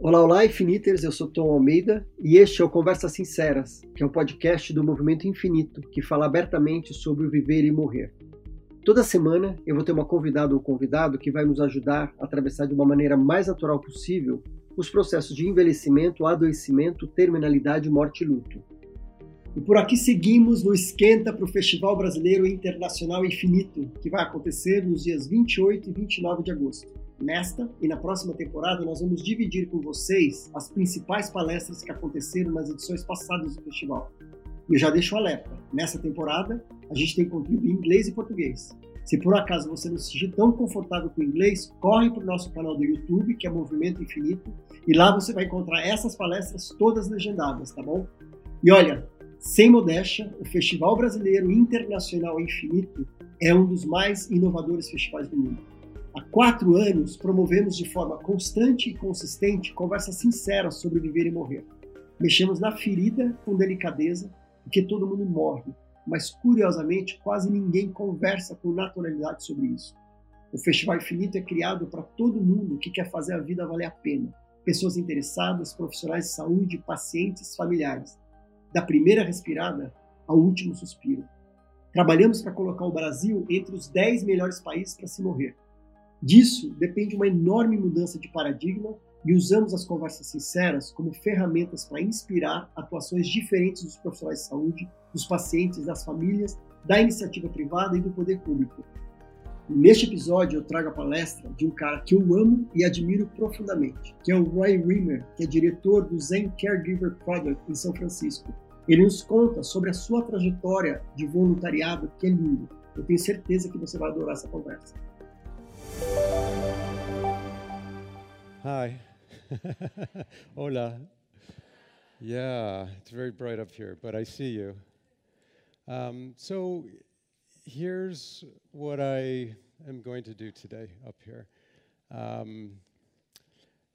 Olá, olá, Infiniters, eu sou Tom Almeida e este é o Conversas Sinceras, que é um podcast do Movimento Infinito que fala abertamente sobre o viver e morrer. Toda semana eu vou ter uma convidada ou convidado que vai nos ajudar a atravessar de uma maneira mais natural possível os processos de envelhecimento, adoecimento, terminalidade, morte e luto. E por aqui seguimos no Esquenta para o Festival Brasileiro Internacional Infinito, que vai acontecer nos dias 28 e 29 de agosto. Nesta e na próxima temporada, nós vamos dividir com vocês as principais palestras que aconteceram nas edições passadas do festival. E eu já deixo o alerta: nessa temporada, a gente tem conteúdo em inglês e português. Se por acaso você não se sentir tão confortável com o inglês, corre para o nosso canal do YouTube, que é Movimento Infinito, e lá você vai encontrar essas palestras todas legendadas, tá bom? E olha, sem modéstia, o Festival Brasileiro Internacional Infinito é um dos mais inovadores festivais do mundo. Há quatro anos, promovemos de forma constante e consistente conversas sinceras sobre viver e morrer. Mexemos na ferida com delicadeza, porque todo mundo morre, mas curiosamente quase ninguém conversa com naturalidade sobre isso. O Festival Infinito é criado para todo mundo que quer fazer a vida valer a pena. Pessoas interessadas, profissionais de saúde, pacientes, familiares. Da primeira respirada ao último suspiro. Trabalhamos para colocar o Brasil entre os 10 melhores países para se morrer. Disso depende uma enorme mudança de paradigma e usamos as conversas sinceras como ferramentas para inspirar atuações diferentes dos profissionais de saúde, dos pacientes, das famílias, da iniciativa privada e do poder público. Neste episódio, eu trago a palestra de um cara que eu amo e admiro profundamente, que é o Roy Rimmer, que é diretor do Zen Caregiver Project em São Francisco. Ele nos conta sobre a sua trajetória de voluntariado, que é lindo. Eu tenho certeza que você vai adorar essa conversa. Hi. Hola. Yeah, it's very bright up here, but I see you. Um, so here's what I am going to do today up here. Um,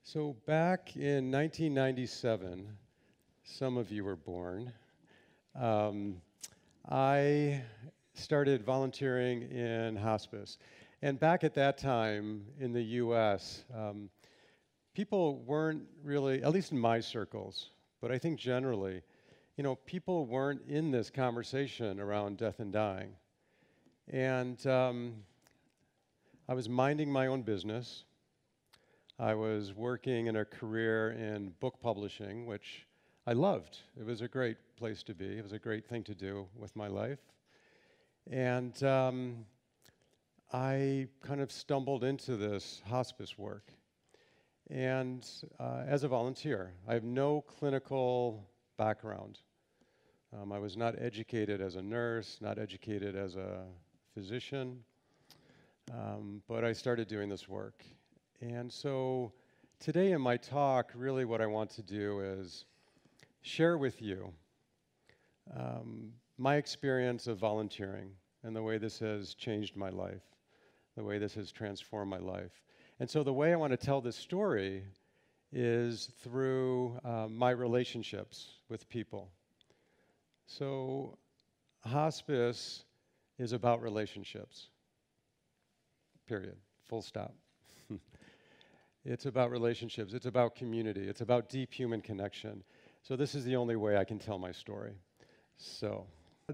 so back in 1997, some of you were born. Um, I started volunteering in hospice. And back at that time in the US, um, people weren't really, at least in my circles, but I think generally, you know, people weren't in this conversation around death and dying. And um, I was minding my own business. I was working in a career in book publishing, which I loved. It was a great place to be. It was a great thing to do with my life. And um, I kind of stumbled into this hospice work. And uh, as a volunteer, I have no clinical background. Um, I was not educated as a nurse, not educated as a physician, um, but I started doing this work. And so today in my talk, really what I want to do is share with you um, my experience of volunteering and the way this has changed my life the way this has transformed my life. And so, the way I want to tell this story is through uh, my relationships with people. So, hospice is about relationships, period, full stop. it's about relationships, it's about community, it's about deep human connection. So, this is the only way I can tell my story. So,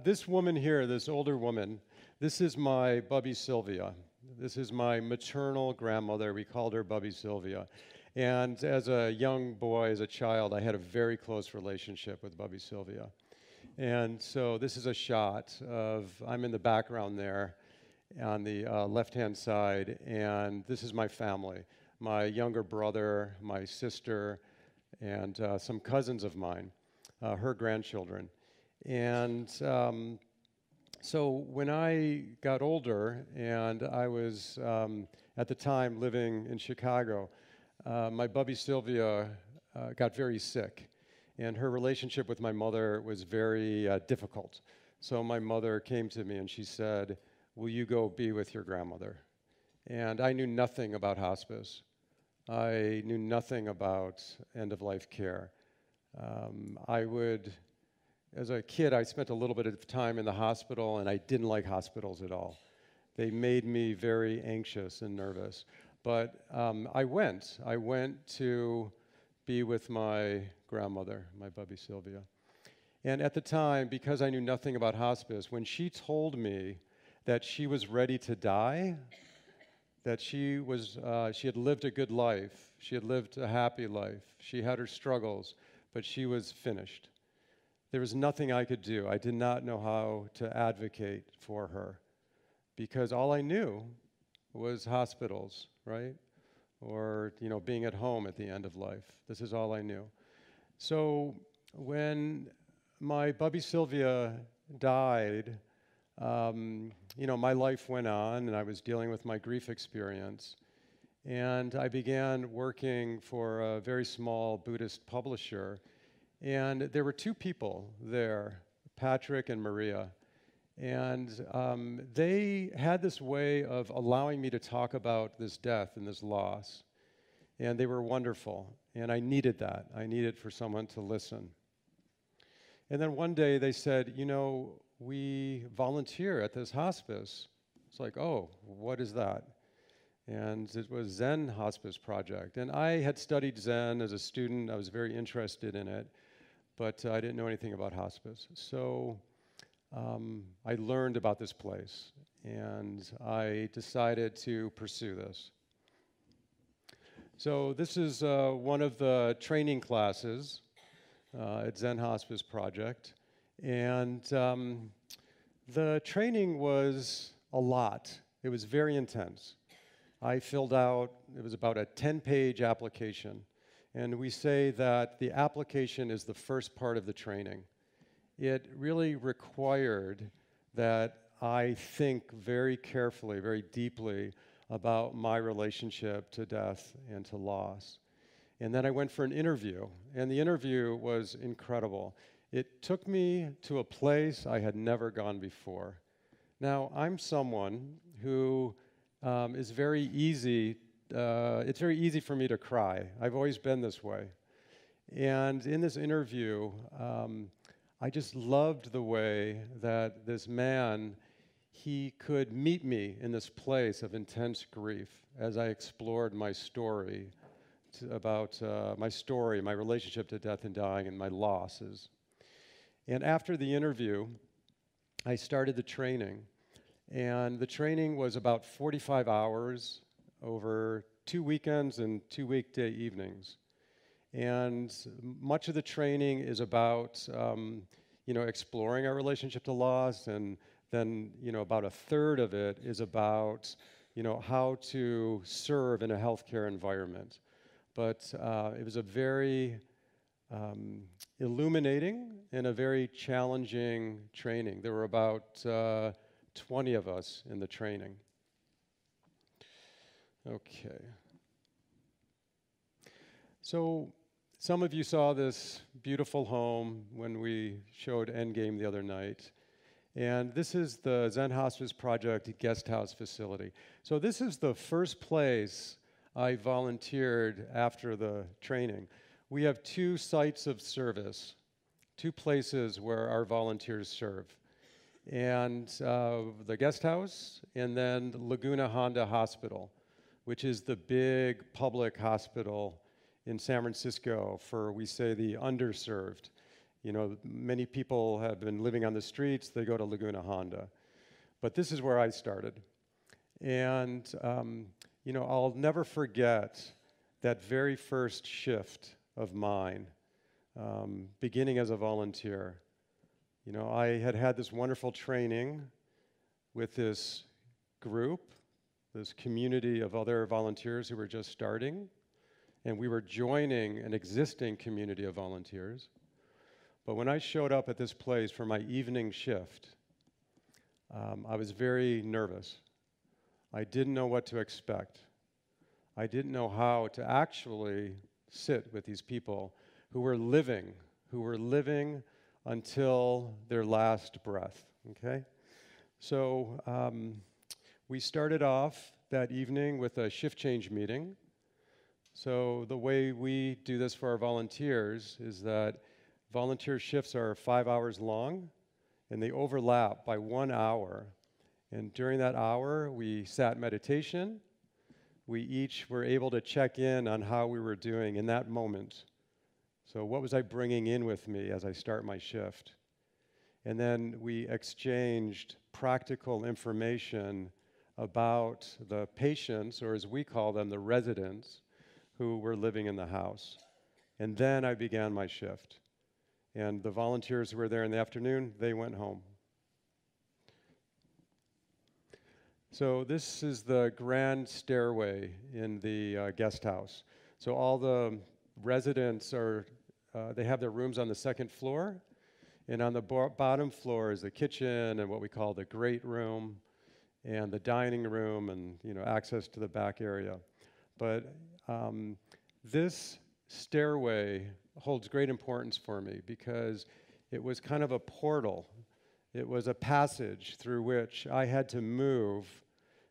this woman here, this older woman, this is my Bubby Sylvia. This is my maternal grandmother. We called her Bubby Sylvia. And as a young boy, as a child, I had a very close relationship with Bubby Sylvia. And so this is a shot of, I'm in the background there on the uh, left hand side, and this is my family my younger brother, my sister, and uh, some cousins of mine, uh, her grandchildren. And um, so when I got older and I was um, at the time living in Chicago, uh, my bubby Sylvia uh, got very sick, and her relationship with my mother was very uh, difficult. So my mother came to me and she said, Will you go be with your grandmother? And I knew nothing about hospice. I knew nothing about end of life care. Um, I would as a kid, I spent a little bit of time in the hospital, and I didn't like hospitals at all. They made me very anxious and nervous. But um, I went. I went to be with my grandmother, my Bubby Sylvia. And at the time, because I knew nothing about hospice, when she told me that she was ready to die, that she was uh, she had lived a good life, she had lived a happy life, she had her struggles, but she was finished. There was nothing I could do. I did not know how to advocate for her because all I knew was hospitals, right? Or you know, being at home at the end of life. This is all I knew. So when my Bubby Sylvia died, um, you know, my life went on and I was dealing with my grief experience. And I began working for a very small Buddhist publisher. And there were two people there, Patrick and Maria. And um, they had this way of allowing me to talk about this death and this loss. And they were wonderful. And I needed that. I needed for someone to listen. And then one day they said, you know, we volunteer at this hospice. It's like, oh, what is that? And it was Zen Hospice Project. And I had studied Zen as a student. I was very interested in it, but uh, I didn't know anything about hospice. So um, I learned about this place, and I decided to pursue this. So this is uh, one of the training classes uh, at Zen Hospice Project. And um, the training was a lot. It was very intense. I filled out, it was about a 10 page application. And we say that the application is the first part of the training. It really required that I think very carefully, very deeply about my relationship to death and to loss. And then I went for an interview, and the interview was incredible. It took me to a place I had never gone before. Now, I'm someone who um, is very easy, uh, it's very easy for me to cry. I've always been this way. And in this interview, um, I just loved the way that this man, he could meet me in this place of intense grief as I explored my story about uh, my story, my relationship to death and dying, and my losses. And after the interview, I started the training. And the training was about 45 hours over two weekends and two weekday evenings. And much of the training is about, um, you know, exploring our relationship to loss, and then, you know, about a third of it is about, you know, how to serve in a healthcare environment but uh, it was a very um, illuminating and a very challenging training. There were about uh, 20 of us in the training. Okay. So, some of you saw this beautiful home when we showed Endgame the other night. And this is the Zen Hospice Project guest house facility. So, this is the first place I volunteered after the training. We have two sites of service, two places where our volunteers serve. And uh, the guest house, and then Laguna Honda Hospital, which is the big public hospital in San Francisco for, we say, the underserved. You know, many people have been living on the streets, they go to Laguna Honda. But this is where I started. And um, you know, I'll never forget that very first shift of mine, um, beginning as a volunteer. You know, I had had this wonderful training with this group, this community of other volunteers who were just starting, and we were joining an existing community of volunteers. But when I showed up at this place for my evening shift, um, I was very nervous. I didn't know what to expect. I didn't know how to actually sit with these people who were living, who were living until their last breath. Okay? So um, we started off that evening with a shift change meeting. So the way we do this for our volunteers is that volunteer shifts are five hours long and they overlap by one hour. And during that hour, we sat meditation. We each were able to check in on how we were doing in that moment So, what was I bringing in with me as I start my shift? And then we exchanged practical information about the patients, or as we call them, the residents who were living in the house. And then I began my shift. And the volunteers who were there in the afternoon, they went home. So, this is the grand stairway in the uh, guest house. So, all the residents are, uh, they have their rooms on the second floor. And on the bo- bottom floor is the kitchen and what we call the great room and the dining room and you know access to the back area. But um, this stairway holds great importance for me because it was kind of a portal. It was a passage through which I had to move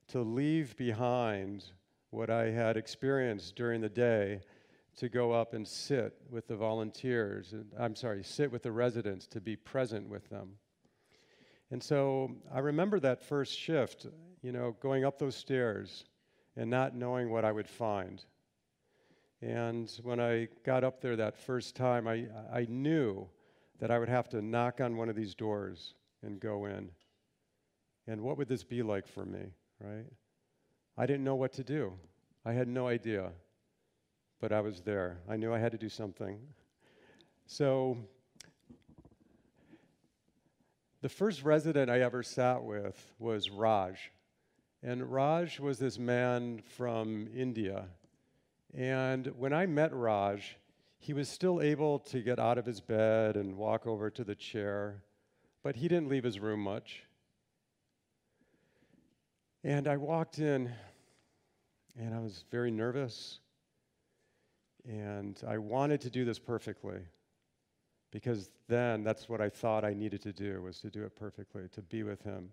to leave behind what I had experienced during the day to go up and sit with the volunteers. I'm sorry, sit with the residents to be present with them. And so I remember that first shift, you know, going up those stairs and not knowing what I would find. And when I got up there that first time, I, I knew that I would have to knock on one of these doors and go in. And what would this be like for me, right? I didn't know what to do. I had no idea. But I was there. I knew I had to do something. So the first resident I ever sat with was Raj. And Raj was this man from India. And when I met Raj, he was still able to get out of his bed and walk over to the chair, but he didn't leave his room much. And I walked in, and I was very nervous, and I wanted to do this perfectly because then that's what I thought I needed to do was to do it perfectly, to be with him.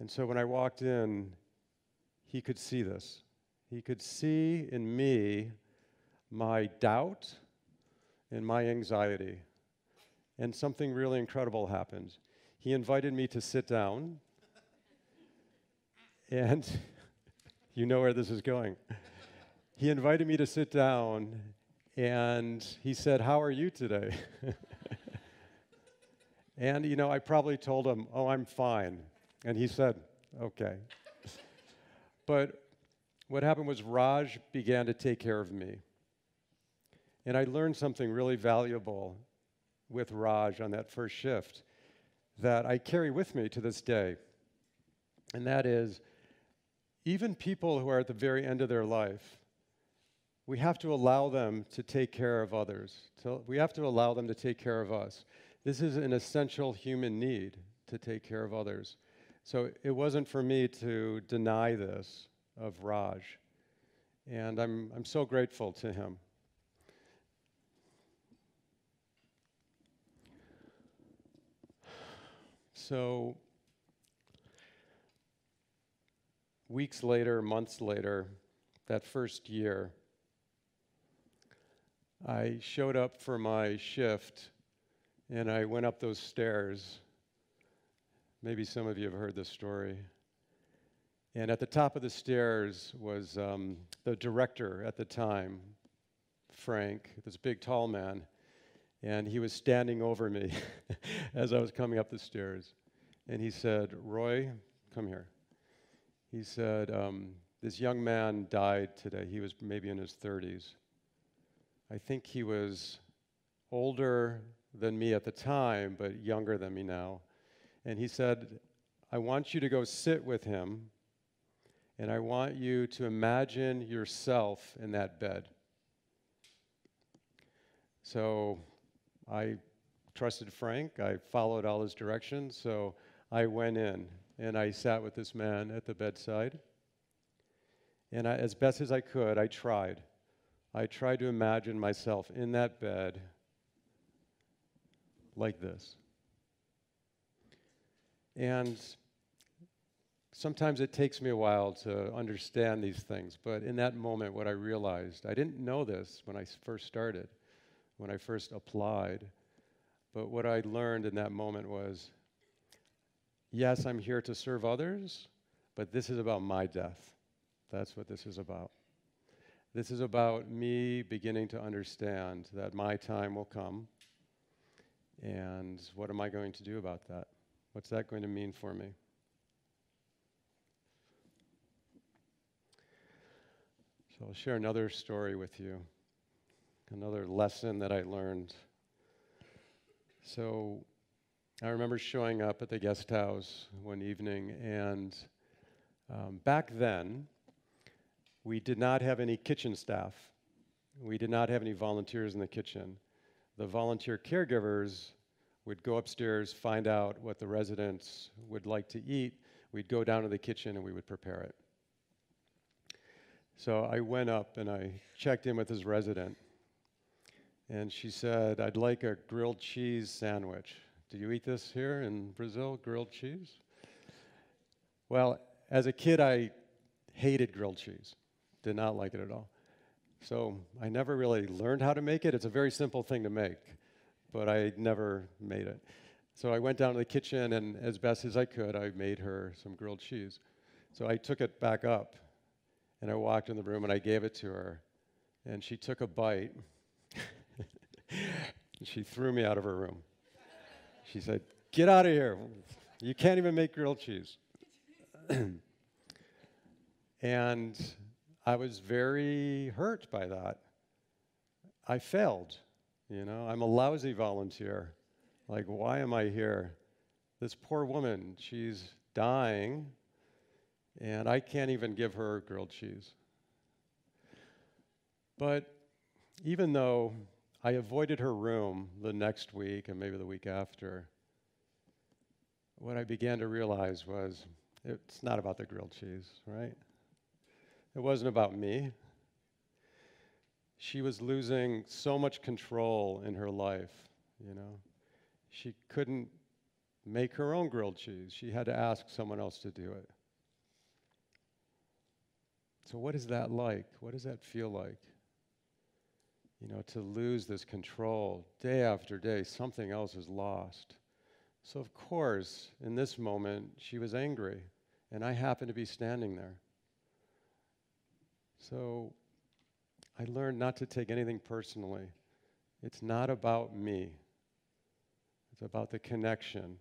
And so when I walked in, he could see this. He could see in me my doubt and my anxiety. And something really incredible happened. He invited me to sit down. and you know where this is going. He invited me to sit down and he said, How are you today? and, you know, I probably told him, Oh, I'm fine. And he said, Okay. but what happened was Raj began to take care of me. And I learned something really valuable with Raj on that first shift that I carry with me to this day. And that is, even people who are at the very end of their life, we have to allow them to take care of others. We have to allow them to take care of us. This is an essential human need to take care of others. So it wasn't for me to deny this of Raj. And I'm, I'm so grateful to him. So, weeks later, months later, that first year, I showed up for my shift and I went up those stairs. Maybe some of you have heard this story. And at the top of the stairs was um, the director at the time, Frank, this big tall man. And he was standing over me as I was coming up the stairs. And he said, Roy, come here. He said, um, This young man died today. He was maybe in his 30s. I think he was older than me at the time, but younger than me now. And he said, I want you to go sit with him, and I want you to imagine yourself in that bed. So I trusted Frank. I followed all his directions. So I went in and I sat with this man at the bedside. And I, as best as I could, I tried. I tried to imagine myself in that bed like this. And sometimes it takes me a while to understand these things, but in that moment, what I realized, I didn't know this when I first started, when I first applied, but what I learned in that moment was yes, I'm here to serve others, but this is about my death. That's what this is about. This is about me beginning to understand that my time will come. And what am I going to do about that? What's that going to mean for me? So I'll share another story with you, another lesson that I learned. So I remember showing up at the guest house one evening, and um, back then, we did not have any kitchen staff. We did not have any volunteers in the kitchen. The volunteer caregivers would go upstairs, find out what the residents would like to eat. We'd go down to the kitchen and we would prepare it. So I went up and I checked in with his resident. And she said, I'd like a grilled cheese sandwich. Do you eat this here in Brazil, grilled cheese? Well, as a kid, I hated grilled cheese, did not like it at all. So I never really learned how to make it. It's a very simple thing to make, but I never made it. So I went down to the kitchen, and as best as I could, I made her some grilled cheese. So I took it back up and I walked in the room and I gave it to her. And she took a bite. she threw me out of her room. She said, Get out of here. You can't even make grilled cheese. and I was very hurt by that. I failed. You know, I'm a lousy volunteer. Like, why am I here? This poor woman, she's dying and I can't even give her grilled cheese. But even though I avoided her room the next week and maybe the week after, what I began to realize was it's not about the grilled cheese, right? It wasn't about me. She was losing so much control in her life, you know. She couldn't make her own grilled cheese. She had to ask someone else to do it. So, what is that like? What does that feel like? You know, to lose this control day after day, something else is lost. So, of course, in this moment, she was angry, and I happened to be standing there. So, I learned not to take anything personally. It's not about me, it's about the connection,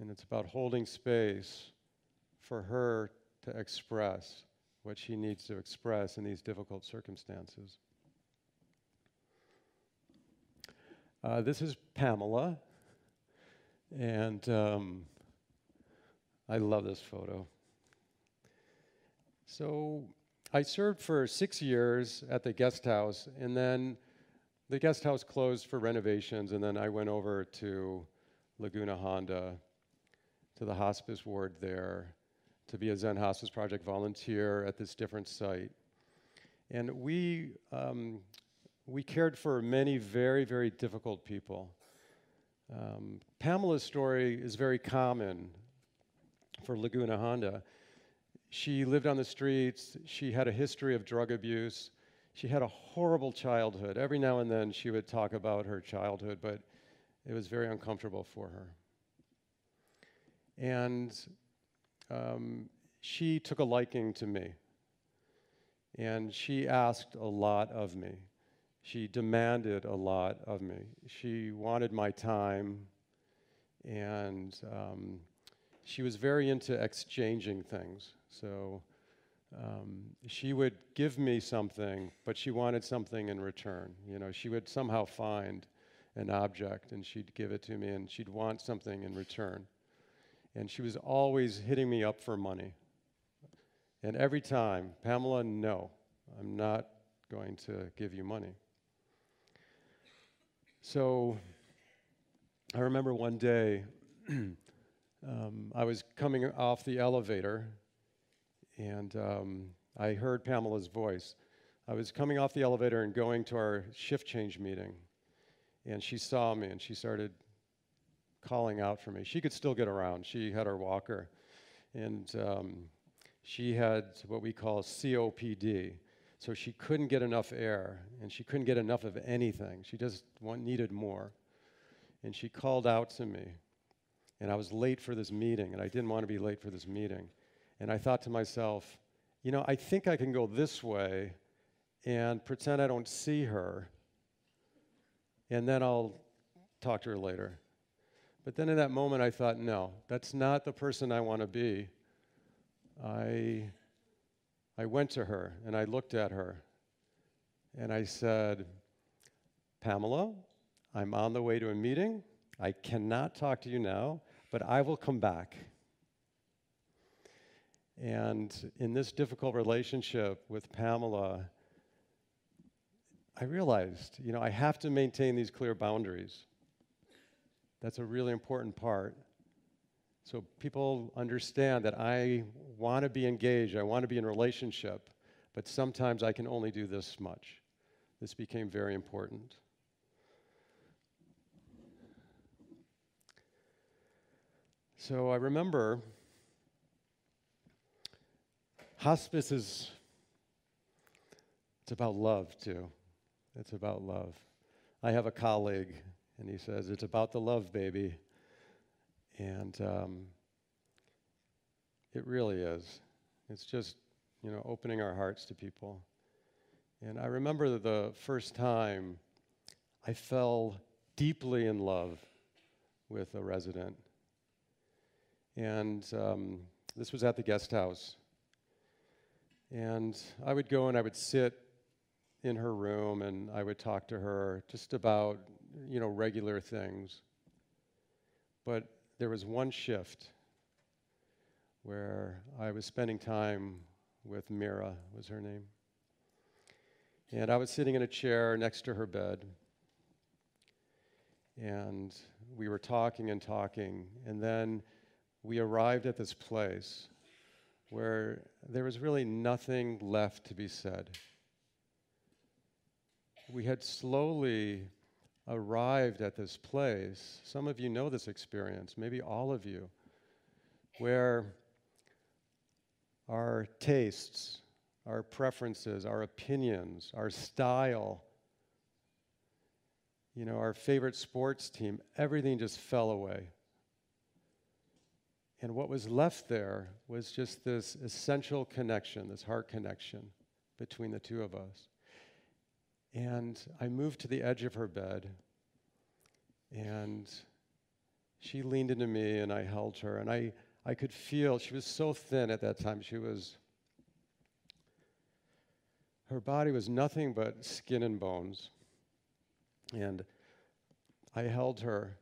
and it's about holding space for her to express what she needs to express in these difficult circumstances. Uh, this is Pamela, and um, I love this photo. So I served for six years at the guest house, and then the guest house closed for renovations, and then I went over to Laguna Honda, to the hospice ward there, to be a Zen Hospice Project volunteer at this different site. And we, um, we cared for many very, very difficult people. Um, Pamela's story is very common for Laguna Honda. She lived on the streets, she had a history of drug abuse, she had a horrible childhood. Every now and then she would talk about her childhood, but it was very uncomfortable for her. And um, she took a liking to me. And she asked a lot of me. She demanded a lot of me. She wanted my time, and um, she was very into exchanging things. So um, she would give me something, but she wanted something in return. You know, she would somehow find an object and she'd give it to me, and she'd want something in return. And she was always hitting me up for money. And every time, Pamela, no, I'm not going to give you money. So I remember one day um, I was coming off the elevator and um, I heard Pamela's voice. I was coming off the elevator and going to our shift change meeting, and she saw me and she started calling out for me. She could still get around. She had her walker, and um, she had what we call COPD. So she couldn't get enough air, and she couldn't get enough of anything. She just needed more. And she called out to me, and I was late for this meeting, and I didn't want to be late for this meeting. And I thought to myself, you know, I think I can go this way and pretend I don't see her, and then I'll talk to her later. But then in that moment, I thought, no, that's not the person I want to be. I, I went to her and I looked at her and I said, Pamela, I'm on the way to a meeting. I cannot talk to you now, but I will come back. And in this difficult relationship with Pamela, I realized, you know, I have to maintain these clear boundaries. That's a really important part. So people understand that I want to be engaged, I want to be in a relationship, but sometimes I can only do this much. This became very important. So I remember hospice is it's about love too. It's about love. I have a colleague, and he says it's about the love, baby, and um, it really is. It's just you know opening our hearts to people. And I remember the first time I fell deeply in love with a resident. And um, this was at the guest house. And I would go and I would sit in her room and I would talk to her just about, you know, regular things. But there was one shift where I was spending time with Mira, was her name. And I was sitting in a chair next to her bed. And we were talking and talking. And then we arrived at this place where there was really nothing left to be said. We had slowly arrived at this place. Some of you know this experience, maybe all of you, where our tastes, our preferences, our opinions, our style, you know, our favorite sports team, everything just fell away. And what was left there was just this essential connection, this heart connection between the two of us. And I moved to the edge of her bed, and she leaned into me, and I held her, and I, I could feel she was so thin at that time. She was, her body was nothing but skin and bones. And I held her,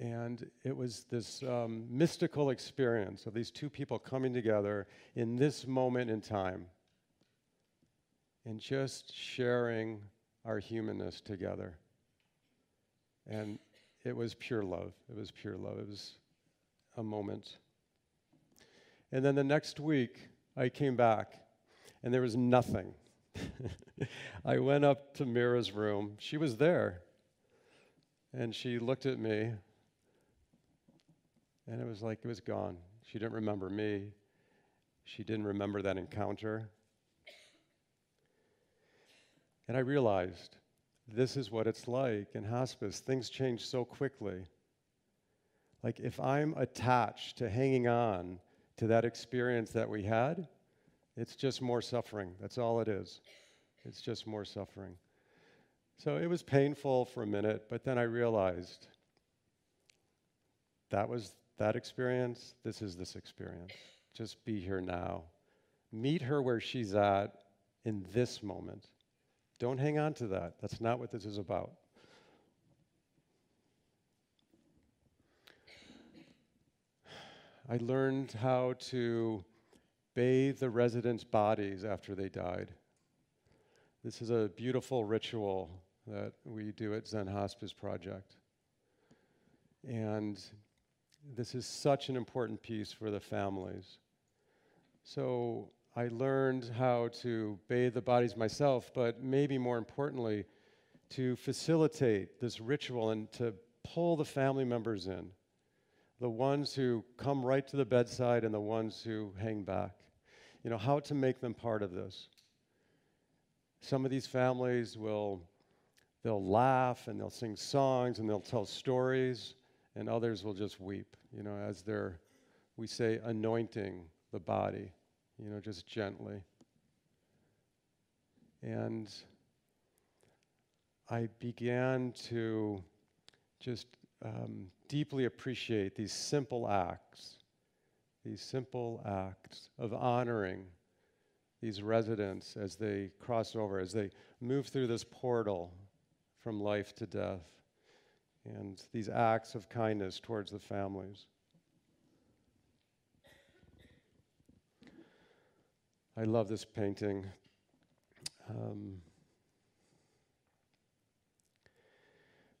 and it was this um, mystical experience of these two people coming together in this moment in time and just sharing our humanness together. And it was pure love. It was pure love. It was a moment. And then the next week, I came back, and there was nothing. I went up to Mira's room. She was there. And she looked at me and it was like it was gone. She didn't remember me. She didn't remember that encounter. And I realized this is what it's like in hospice. Things change so quickly. Like if I'm attached to hanging on to that experience that we had, it's just more suffering. That's all it is. It's just more suffering. So it was painful for a minute, but then I realized that was that experience, this is this experience. Just be here now. Meet her where she's at in this moment. Don't hang on to that. That's not what this is about. I learned how to bathe the residents' bodies after they died. This is a beautiful ritual that we do at Zen Hospice Project. And this is such an important piece for the families. So I learned how to bathe the bodies myself, but maybe more importantly, to facilitate this ritual and to pull the family members in the ones who come right to the bedside and the ones who hang back. You know, how to make them part of this. Some of these families will they'll laugh and they'll sing songs and they'll tell stories and others will just weep, you know, as they're, we say, anointing the body, you know, just gently. And I began to just um, deeply appreciate these simple acts, these simple acts of honoring these residents as they cross over, as they move through this portal from life to death, and these acts of kindness towards the families. I love this painting. Um,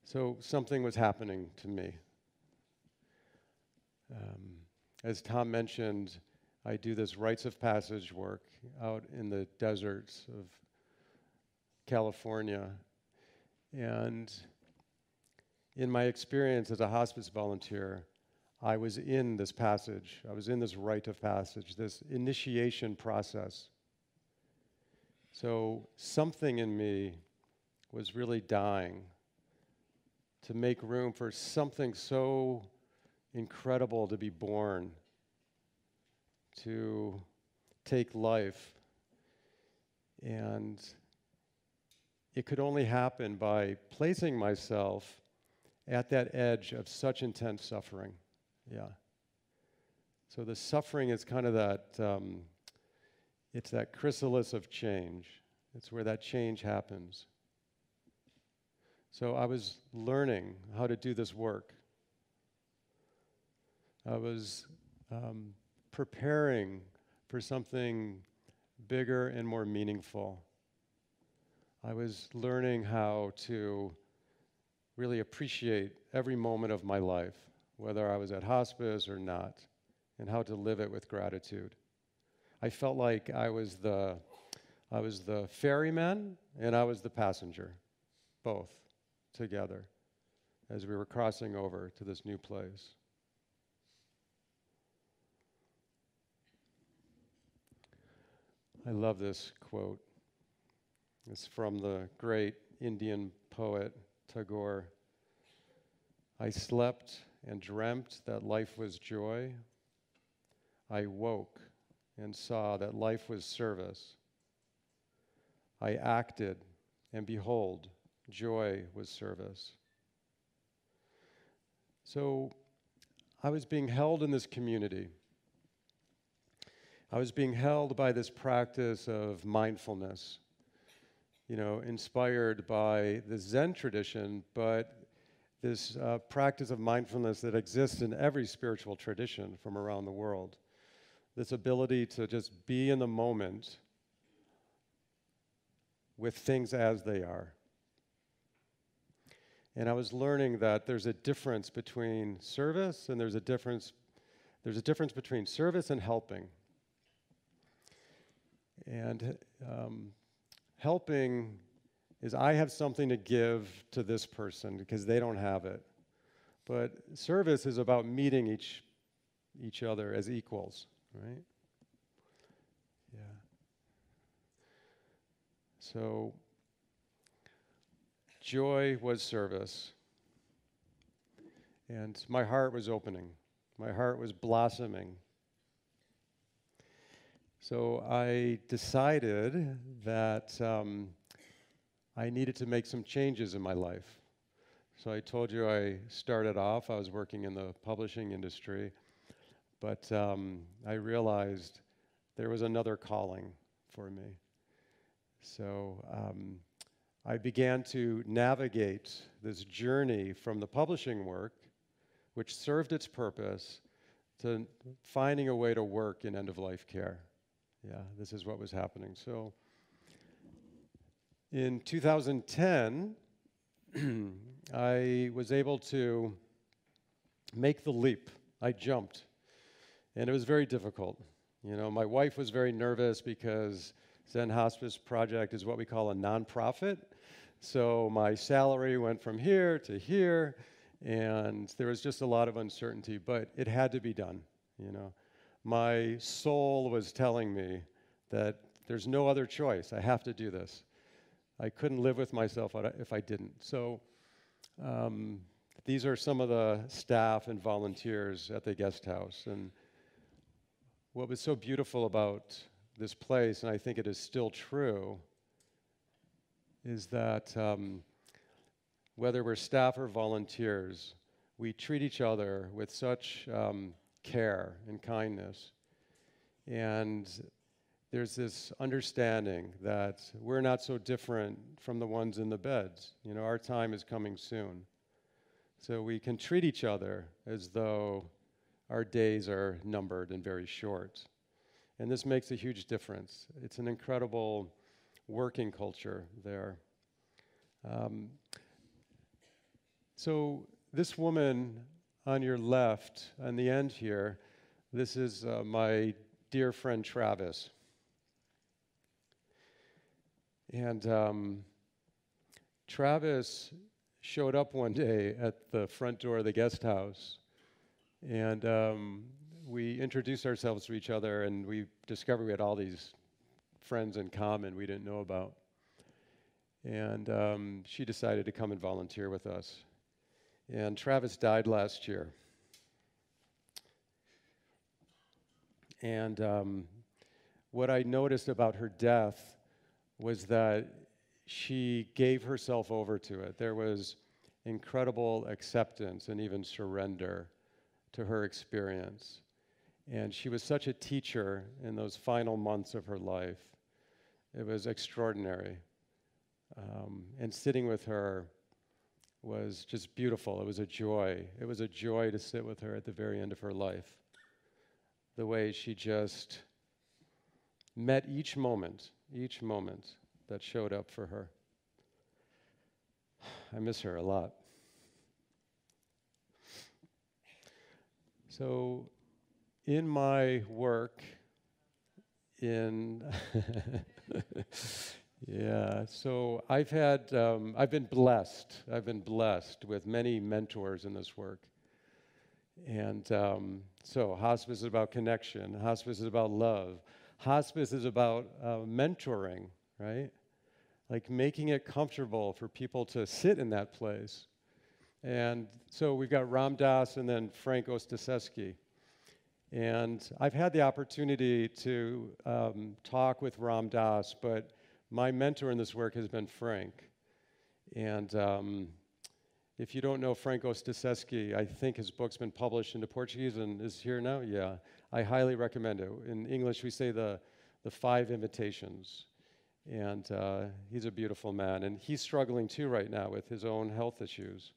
so, something was happening to me. Um, as Tom mentioned, I do this rites of passage work out in the deserts of California. And in my experience as a hospice volunteer, I was in this passage. I was in this rite of passage, this initiation process. So something in me was really dying to make room for something so incredible to be born to take life. And it could only happen by placing myself at that edge of such intense suffering. Yeah. So the suffering is kind of that, um, it's that chrysalis of change. It's where that change happens. So I was learning how to do this work. I was um, preparing for something bigger and more meaningful. I was learning how to really appreciate every moment of my life, whether I was at hospice or not, and how to live it with gratitude. I felt like I was the, I was the ferryman and I was the passenger, both together, as we were crossing over to this new place. I love this quote. It's from the great Indian poet Tagore. I slept and dreamt that life was joy. I woke and saw that life was service. I acted, and behold, joy was service. So I was being held in this community I was being held by this practice of mindfulness, you know, inspired by the Zen tradition, but this uh, practice of mindfulness that exists in every spiritual tradition from around the world. This ability to just be in the moment with things as they are. And I was learning that there's a difference between service and there's a difference there's a difference between service and helping. And um, helping is I have something to give to this person because they don't have it. But service is about meeting each, each other as equals, right? Yeah. So, joy was service. And my heart was opening, my heart was blossoming. So I decided that um, I needed to make some changes in my life. So I told you I started off, I was working in the publishing industry, but um, I realized there was another calling for me. So um, I began to navigate this journey from the publishing work, which served its purpose, to finding a way to work in end of life care yeah, this is what was happening. So in 2010, I was able to make the leap. I jumped, and it was very difficult. You know, my wife was very nervous because Zen Hospice Project is what we call a nonprofit. So my salary went from here to here, and there was just a lot of uncertainty, but it had to be done, you know my soul was telling me that there's no other choice. I have to do this. I couldn't live with myself if I didn't. So um, these are some of the staff and volunteers at the guest house. And what was so beautiful about this place, and I think it is still true, is that um, whether we're staff or volunteers, we treat each other with such um, care and kindness. And there's this understanding that we're not so different from the ones in the beds. You know, our time is coming soon. So we can treat each other as though our days are numbered and very short. And this makes a huge difference. It's an incredible working culture there. Um, so, this woman on your left, on the end here, this is uh, my dear friend Travis. And um, Travis showed up one day at the front door of the guest house, and um, we introduced ourselves to each other, and we discovered we had all these friends in common we didn't know about. And um, she decided to come and volunteer with us. And Travis died last year. And um, what I noticed about her death was that she gave herself over to it. There was incredible acceptance and even surrender to her experience. And she was such a teacher in those final months of her life. It was extraordinary. Um, and sitting with her was just beautiful. It was a joy. It was a joy to sit with her at the very end of her life. The way she just met each moment, each moment that showed up for her. I miss her a lot. So, in my work, in yeah, so I've had um, I've been blessed. I've been blessed with many mentors in this work, and um, so hospice is about connection. Hospice is about love. Hospice is about uh, mentoring, right? like making it comfortable for people to sit in that place. And so we've got Ram Dass and then Frank Ostaseski. And I've had the opportunity to um, talk with Ram Dass, but my mentor in this work has been Frank. And um, if you don't know Frank Ostaseski, I think his book's been published into Portuguese and is here now. Yeah, I highly recommend it. In English, we say the, the five invitations. And uh, he's a beautiful man. And he's struggling too right now with his own health issues.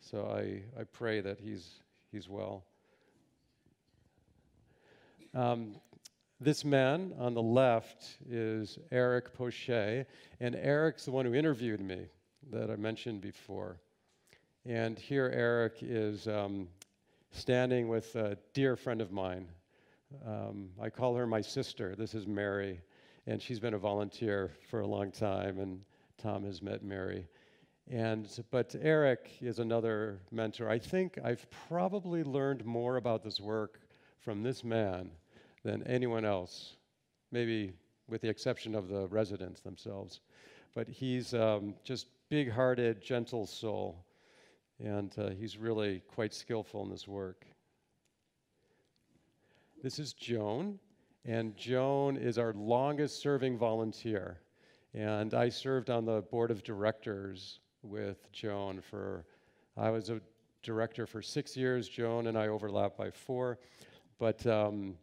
So I, I pray that he's, he's well. Um, this man on the left is Eric Pochet, and Eric's the one who interviewed me that I mentioned before. And here Eric is um, standing with a dear friend of mine. Um, I call her my sister. This is Mary and she's been a volunteer for a long time, and Tom has met Mary. And, but Eric is another mentor. I think I've probably learned more about this work from this man than anyone else, maybe with the exception of the residents themselves. But he's um, just big hearted, gentle soul, and uh, he's really quite skillful in this work. This is Joan. And Joan is our longest serving volunteer. And I served on the board of directors with Joan for, I was a director for six years. Joan and I overlap by four. But um,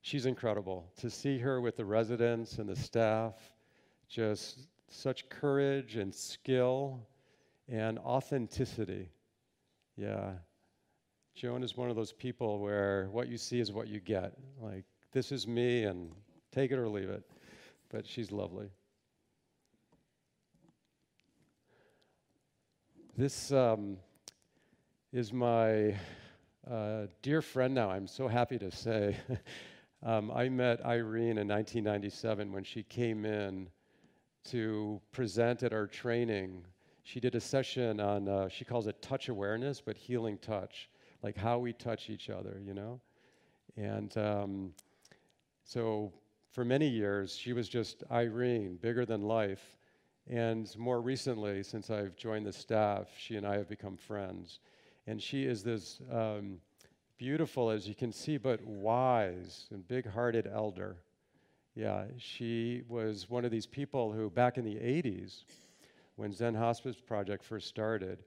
she's incredible. To see her with the residents and the staff, just such courage and skill and authenticity. Yeah. Joan is one of those people where what you see is what you get. Like, this is me and take it or leave it. But she's lovely. This um, is my uh, dear friend now, I'm so happy to say. um, I met Irene in 1997 when she came in to present at our training. She did a session on, uh, she calls it touch awareness, but healing touch, like how we touch each other, you know? And um, so for many years, she was just Irene, bigger than life. And more recently, since I've joined the staff, she and I have become friends. And she is this um, beautiful, as you can see, but wise and big hearted elder. Yeah, she was one of these people who, back in the 80s, when Zen Hospice Project first started,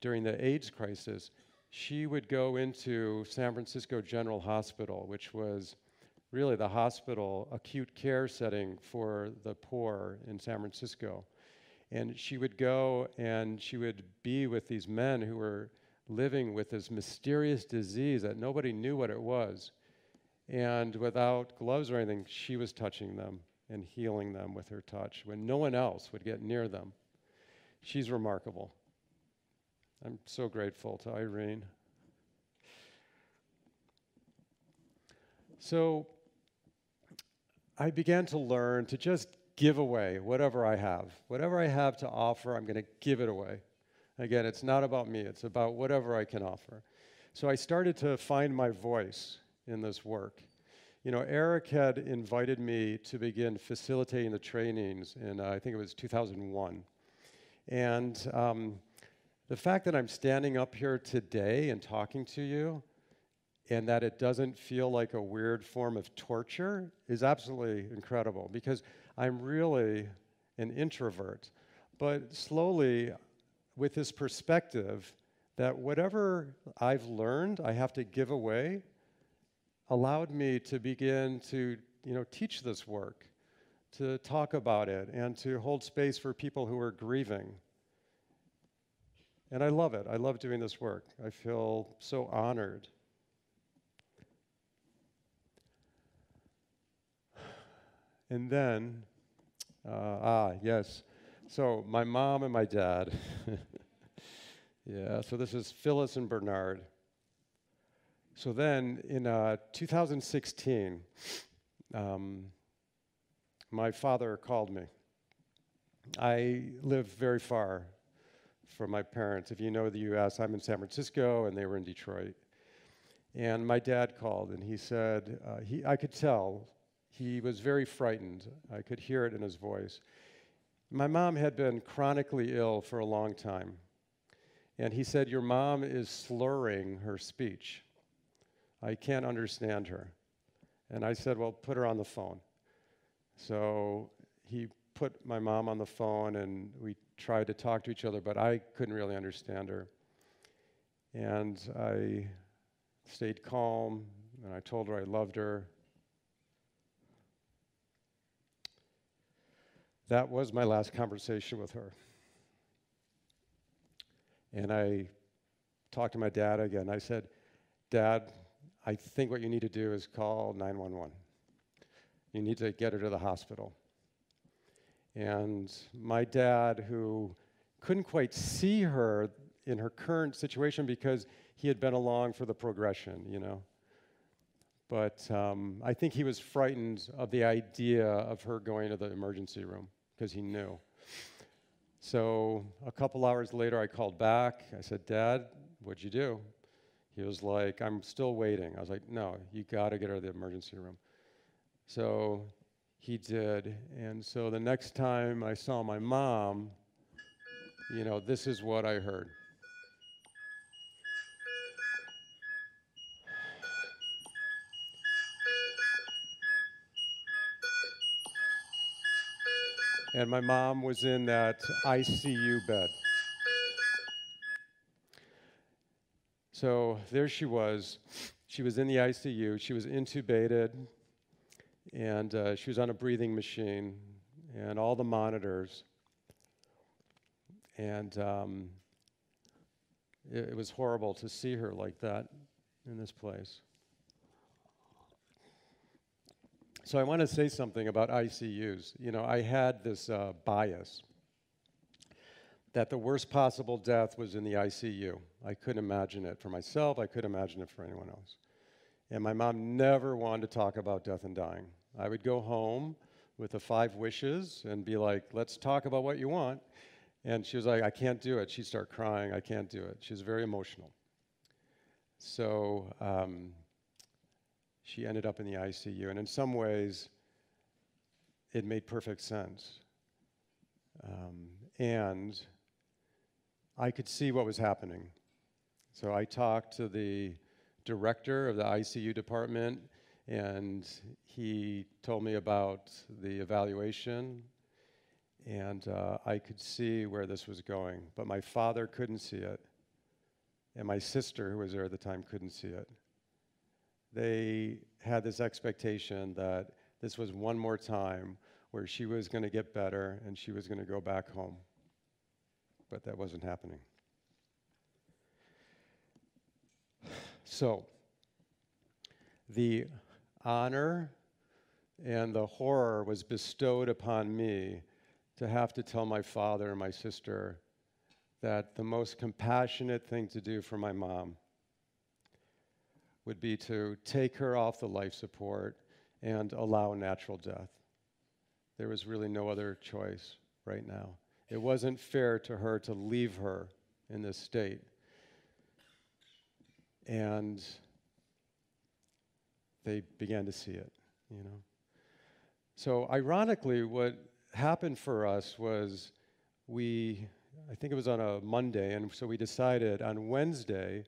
during the AIDS crisis, she would go into San Francisco General Hospital, which was really the hospital acute care setting for the poor in San Francisco. And she would go and she would be with these men who were living with this mysterious disease that nobody knew what it was. And without gloves or anything, she was touching them and healing them with her touch when no one else would get near them. She's remarkable. I'm so grateful to Irene. So I began to learn to just give away whatever I have. Whatever I have to offer, I'm going to give it away. Again, it's not about me, it's about whatever I can offer. So I started to find my voice in this work. You know, Eric had invited me to begin facilitating the trainings in, uh, I think it was 2001. And um, the fact that I'm standing up here today and talking to you, and that it doesn't feel like a weird form of torture is absolutely incredible because I'm really an introvert. But slowly, with this perspective that whatever I've learned, I have to give away, allowed me to begin to you know, teach this work, to talk about it, and to hold space for people who are grieving. And I love it. I love doing this work. I feel so honored. And then, uh, ah, yes. So my mom and my dad. yeah, so this is Phyllis and Bernard. So then in uh, 2016, um, my father called me. I live very far from my parents. If you know the US, I'm in San Francisco and they were in Detroit. And my dad called and he said, uh, he, I could tell he was very frightened. I could hear it in his voice. My mom had been chronically ill for a long time. And he said, Your mom is slurring her speech. I can't understand her. And I said, Well, put her on the phone. So he put my mom on the phone and we tried to talk to each other, but I couldn't really understand her. And I stayed calm and I told her I loved her. That was my last conversation with her. And I talked to my dad again. I said, Dad, I think what you need to do is call 911. You need to get her to the hospital. And my dad, who couldn't quite see her in her current situation because he had been along for the progression, you know. But um, I think he was frightened of the idea of her going to the emergency room because he knew. So a couple hours later, I called back. I said, Dad, what'd you do? He was like, I'm still waiting. I was like, No, you got to get her to the emergency room. So he did. And so the next time I saw my mom, you know, this is what I heard. And my mom was in that ICU bed. So there she was. She was in the ICU. She was intubated and uh, she was on a breathing machine and all the monitors. And um, it, it was horrible to see her like that in this place. So I want to say something about ICUs. You know, I had this uh, bias that the worst possible death was in the ICU. I couldn't imagine it for myself. I couldn't imagine it for anyone else. And my mom never wanted to talk about death and dying. I would go home with the five wishes and be like, let's talk about what you want. And she was like, I can't do it. She'd start crying, I can't do it. She was very emotional. So um, she ended up in the ICU. And in some ways, it made perfect sense. Um, and I could see what was happening. So I talked to the director of the ICU department, and he told me about the evaluation, and uh, I could see where this was going. But my father couldn't see it, and my sister, who was there at the time, couldn't see it. They had this expectation that this was one more time where she was going to get better and she was going to go back home. But that wasn't happening. So, the honor and the horror was bestowed upon me to have to tell my father and my sister that the most compassionate thing to do for my mom would be to take her off the life support and allow natural death. There was really no other choice right now. It wasn't fair to her to leave her in this state. And they began to see it, you know. So, ironically, what happened for us was we, I think it was on a Monday, and so we decided on Wednesday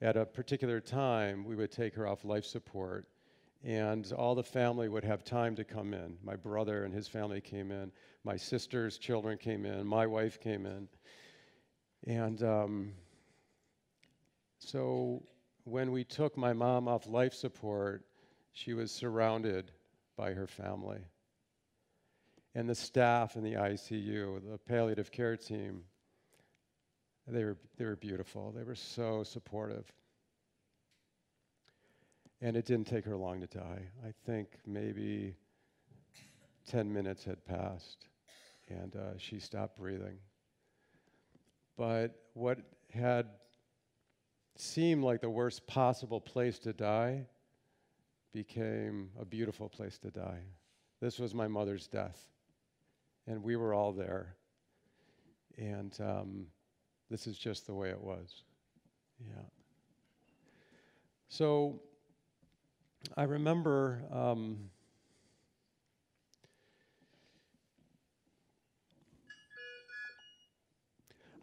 at a particular time we would take her off life support and all the family would have time to come in. My brother and his family came in, my sister's children came in, my wife came in. And um, so when we took my mom off life support, she was surrounded by her family. And the staff in the ICU, the palliative care team, they were, they were beautiful. They were so supportive. And it didn't take her long to die. I think maybe 10 minutes had passed and uh, she stopped breathing. But what had seemed like the worst possible place to die became a beautiful place to die. This was my mother's death, and we were all there. And um, this is just the way it was. Yeah. So I remember um,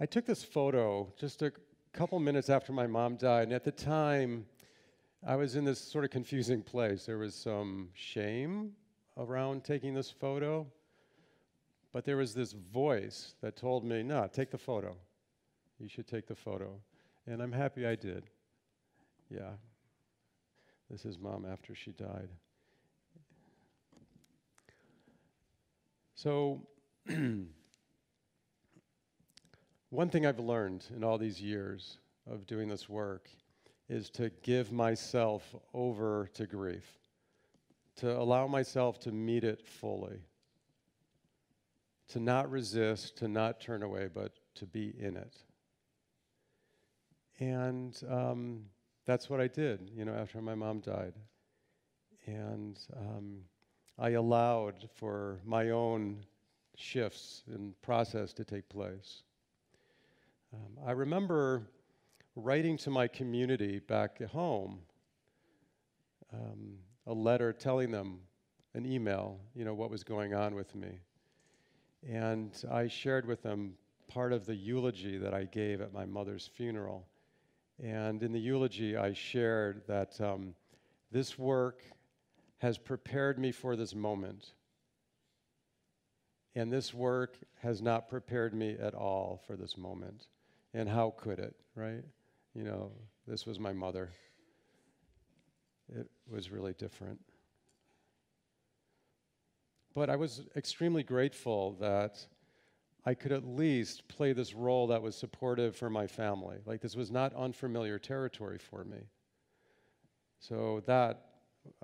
I took this photo just a couple minutes after my mom died, and at the time, I was in this sort of confusing place. There was some shame around taking this photo, but there was this voice that told me, no, take the photo. You should take the photo. And I'm happy I did. Yeah. This is mom after she died. So, one thing I've learned in all these years of doing this work is to give myself over to grief, to allow myself to meet it fully, to not resist, to not turn away, but to be in it. And um, that's what I did, you know, after my mom died. And um, I allowed for my own shifts and process to take place. Um, I remember writing to my community back at home um, a letter telling them, an email, you know, what was going on with me. And I shared with them part of the eulogy that I gave at my mother's funeral. And in the eulogy, I shared that um, this work has prepared me for this moment. And this work has not prepared me at all for this moment. And how could it, right? You know, this was my mother. It was really different. But I was extremely grateful that I could at least play this role that was supportive for my family. Like this was not unfamiliar territory for me. So that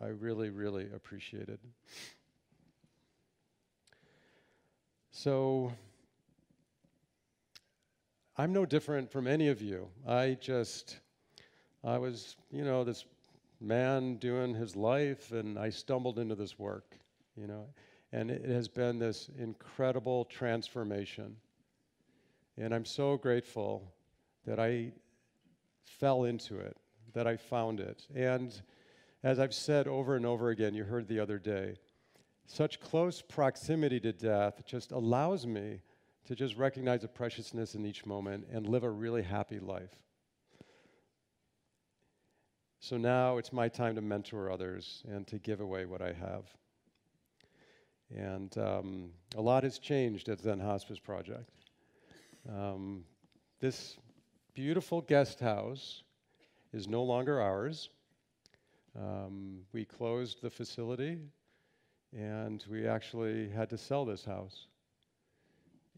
I really, really appreciated. So I'm no different from any of you. I just, I was, you know, this man doing his life, and I stumbled into this work, you know. And it has been this incredible transformation. And I'm so grateful that I fell into it, that I found it. And as I've said over and over again, you heard the other day, such close proximity to death just allows me to just recognize the preciousness in each moment and live a really happy life. So now it's my time to mentor others and to give away what I have. And um, a lot has changed at Zen Hospice Project. Um, this beautiful guest house is no longer ours. Um, we closed the facility and we actually had to sell this house.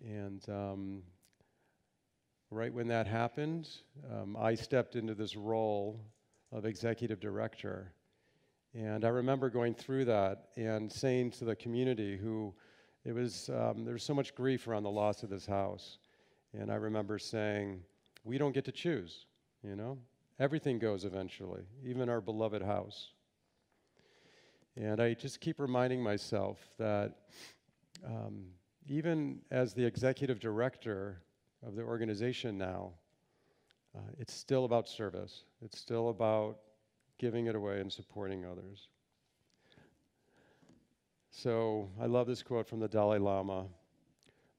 And um, right when that happened, um, I stepped into this role of executive director. And I remember going through that and saying to the community who it was, um, there was so much grief around the loss of this house. And I remember saying, we don't get to choose, you know? Everything goes eventually, even our beloved house. And I just keep reminding myself that um, even as the executive director of the organization now, uh, it's still about service. It's still about giving it away and supporting others. So I love this quote from the Dalai Lama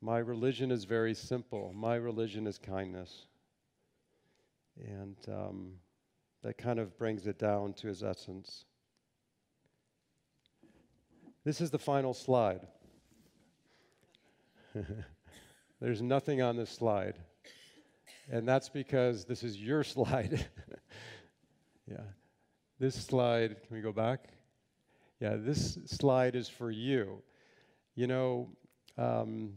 My religion is very simple. My religion is kindness. And um, that kind of brings it down to his essence. This is the final slide. There's nothing on this slide. And that's because this is your slide. yeah. This slide, can we go back? Yeah, this slide is for you. You know, um,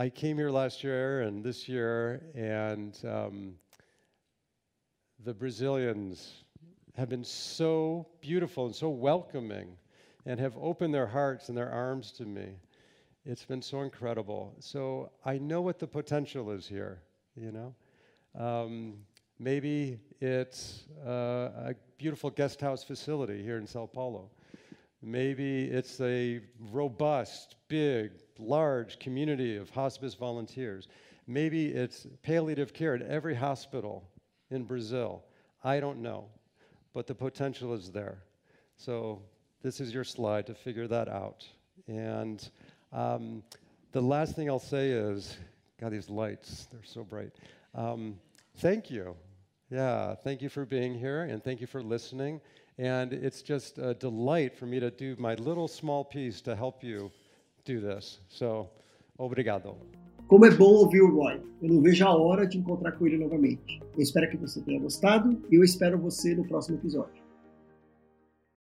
I came here last year and this year, and um, the Brazilians have been so beautiful and so welcoming and have opened their hearts and their arms to me. It's been so incredible. So I know what the potential is here, you know? Um, maybe it's uh, a beautiful guest house facility here in Sao Paulo. Maybe it's a robust, big, large community of hospice volunteers. Maybe it's palliative care at every hospital in Brazil. I don't know, but the potential is there. So this is your slide to figure that out. And um, the last thing I'll say is, God, these lights, they're so bright. Um, thank you. Yeah, thank you for being here and thank you for listening. And it's just a delight for me to do my little small piece to help you do this. So, obrigado. Como é bom ouvir o Roy. Eu não vejo a hora de encontrar com ele novamente. Eu espero que você tenha gostado e eu espero você no próximo episódio.